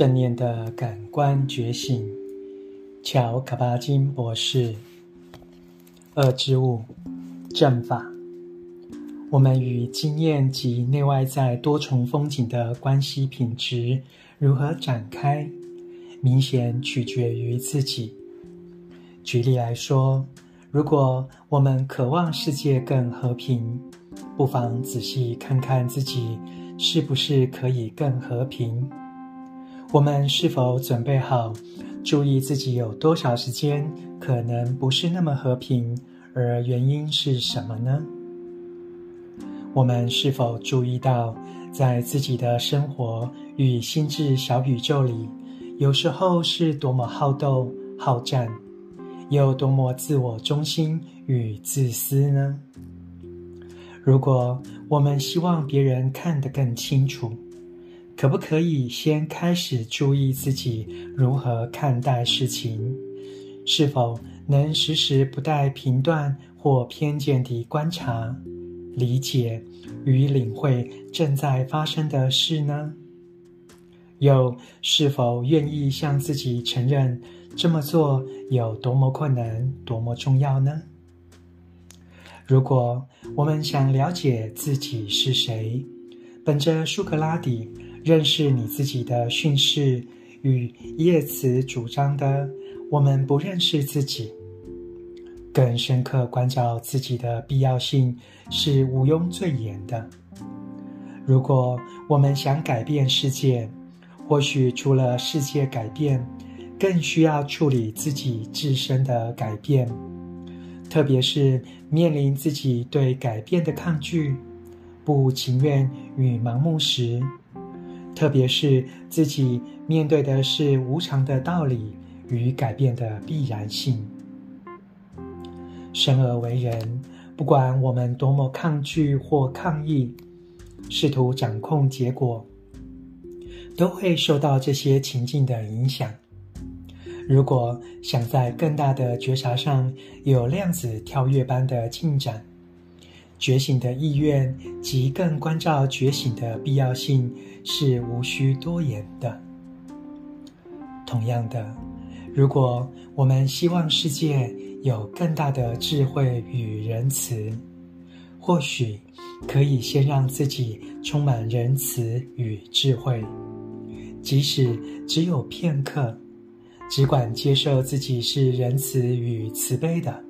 正念的感官觉醒，乔·卡巴金博士。二之物，正法。我们与经验及内外在多重风景的关系品质如何展开，明显取决于自己。举例来说，如果我们渴望世界更和平，不妨仔细看看自己是不是可以更和平。我们是否准备好注意自己有多少时间可能不是那么和平，而原因是什么呢？我们是否注意到，在自己的生活与心智小宇宙里，有时候是多么好斗、好战，又多么自我中心与自私呢？如果我们希望别人看得更清楚，可不可以先开始注意自己如何看待事情？是否能时时不带评断或偏见地观察、理解与领会正在发生的事呢？又是否愿意向自己承认这么做有多么困难、多么重要呢？如果我们想了解自己是谁，本着苏格拉底。认识你自己的训示与叶慈主张的，我们不认识自己，更深刻关照自己的必要性是毋庸赘言的。如果我们想改变世界，或许除了世界改变，更需要处理自己自身的改变，特别是面临自己对改变的抗拒、不情愿与盲目时。特别是自己面对的是无常的道理与改变的必然性。生而为人，不管我们多么抗拒或抗议，试图掌控结果，都会受到这些情境的影响。如果想在更大的觉察上有量子跳跃般的进展，觉醒的意愿及更关照觉醒的必要性是无需多言的。同样的，如果我们希望世界有更大的智慧与仁慈，或许可以先让自己充满仁慈与智慧，即使只有片刻，只管接受自己是仁慈与慈悲的。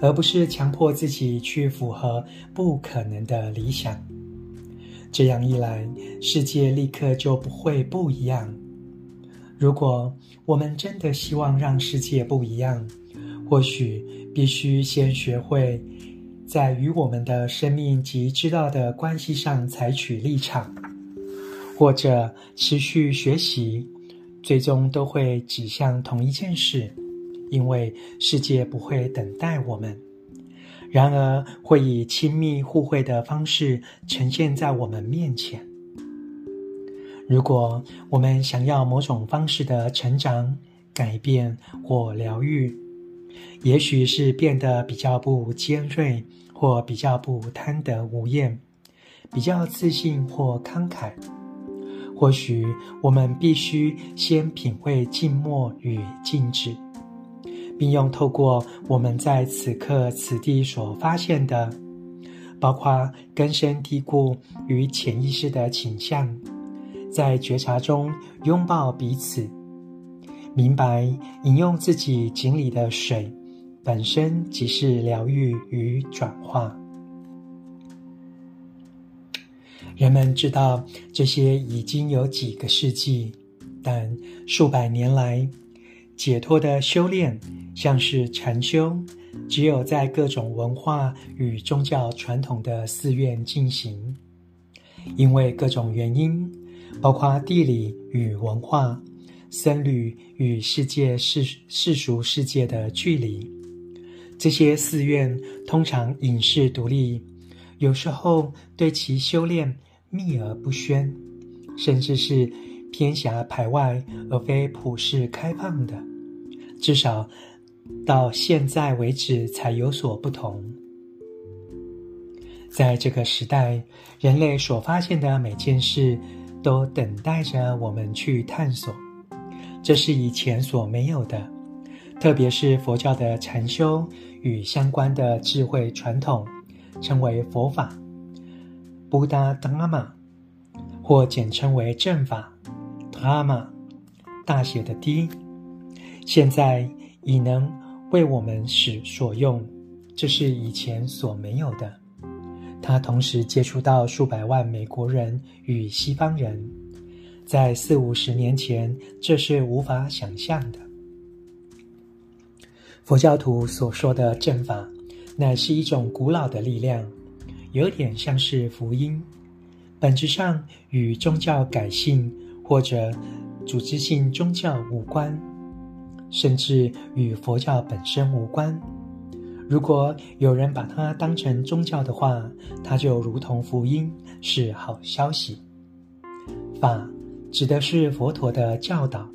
而不是强迫自己去符合不可能的理想，这样一来，世界立刻就不会不一样。如果我们真的希望让世界不一样，或许必须先学会在与我们的生命及知道的关系上采取立场，或者持续学习，最终都会指向同一件事。因为世界不会等待我们，然而会以亲密互惠的方式呈现在我们面前。如果我们想要某种方式的成长、改变或疗愈，也许是变得比较不尖锐，或比较不贪得无厌，比较自信或慷慨，或许我们必须先品味静默与静止。并用透过我们在此刻此地所发现的，包括根深蒂固与潜意识的倾向，在觉察中拥抱彼此，明白饮用自己井里的水，本身即是疗愈与转化。人们知道这些已经有几个世纪，但数百年来，解脱的修炼，像是禅修，只有在各种文化与宗教传统的寺院进行。因为各种原因，包括地理与文化、僧侣与世界世世俗世界的距离，这些寺院通常隐世独立，有时候对其修炼秘而不宣，甚至是。天狭排外，而非普世开放的，至少到现在为止才有所不同。在这个时代，人类所发现的每件事，都等待着我们去探索。这是以前所没有的，特别是佛教的禅修与相关的智慧传统，称为佛法 （Buddh Dharma） 或简称为正法阿玛大写的 D。现在已能为我们使所用，这是以前所没有的。他同时接触到数百万美国人与西方人，在四五十年前，这是无法想象的。佛教徒所说的正法，乃是一种古老的力量，有点像是福音，本质上与宗教改信或者组织性宗教无关，甚至与佛教本身无关。如果有人把它当成宗教的话，它就如同福音，是好消息。法指的是佛陀的教导、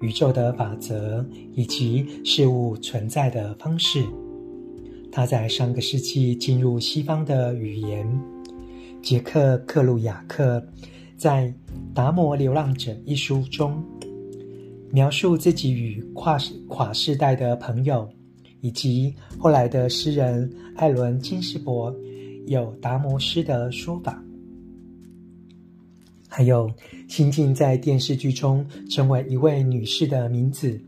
宇宙的法则以及事物存在的方式。它在上个世纪进入西方的语言。捷克·克鲁亚克在《达摩流浪者》一书中，描述自己与跨跨世代的朋友。以及后来的诗人艾伦金斯伯有达摩师的说法，还有新晋在电视剧中成为一位女士的名字，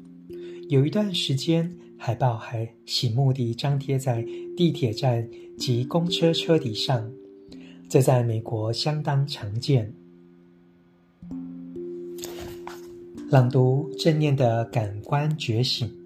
有一段时间海报还醒目地张贴在地铁站及公车车底上，这在美国相当常见。朗读正念的感官觉醒。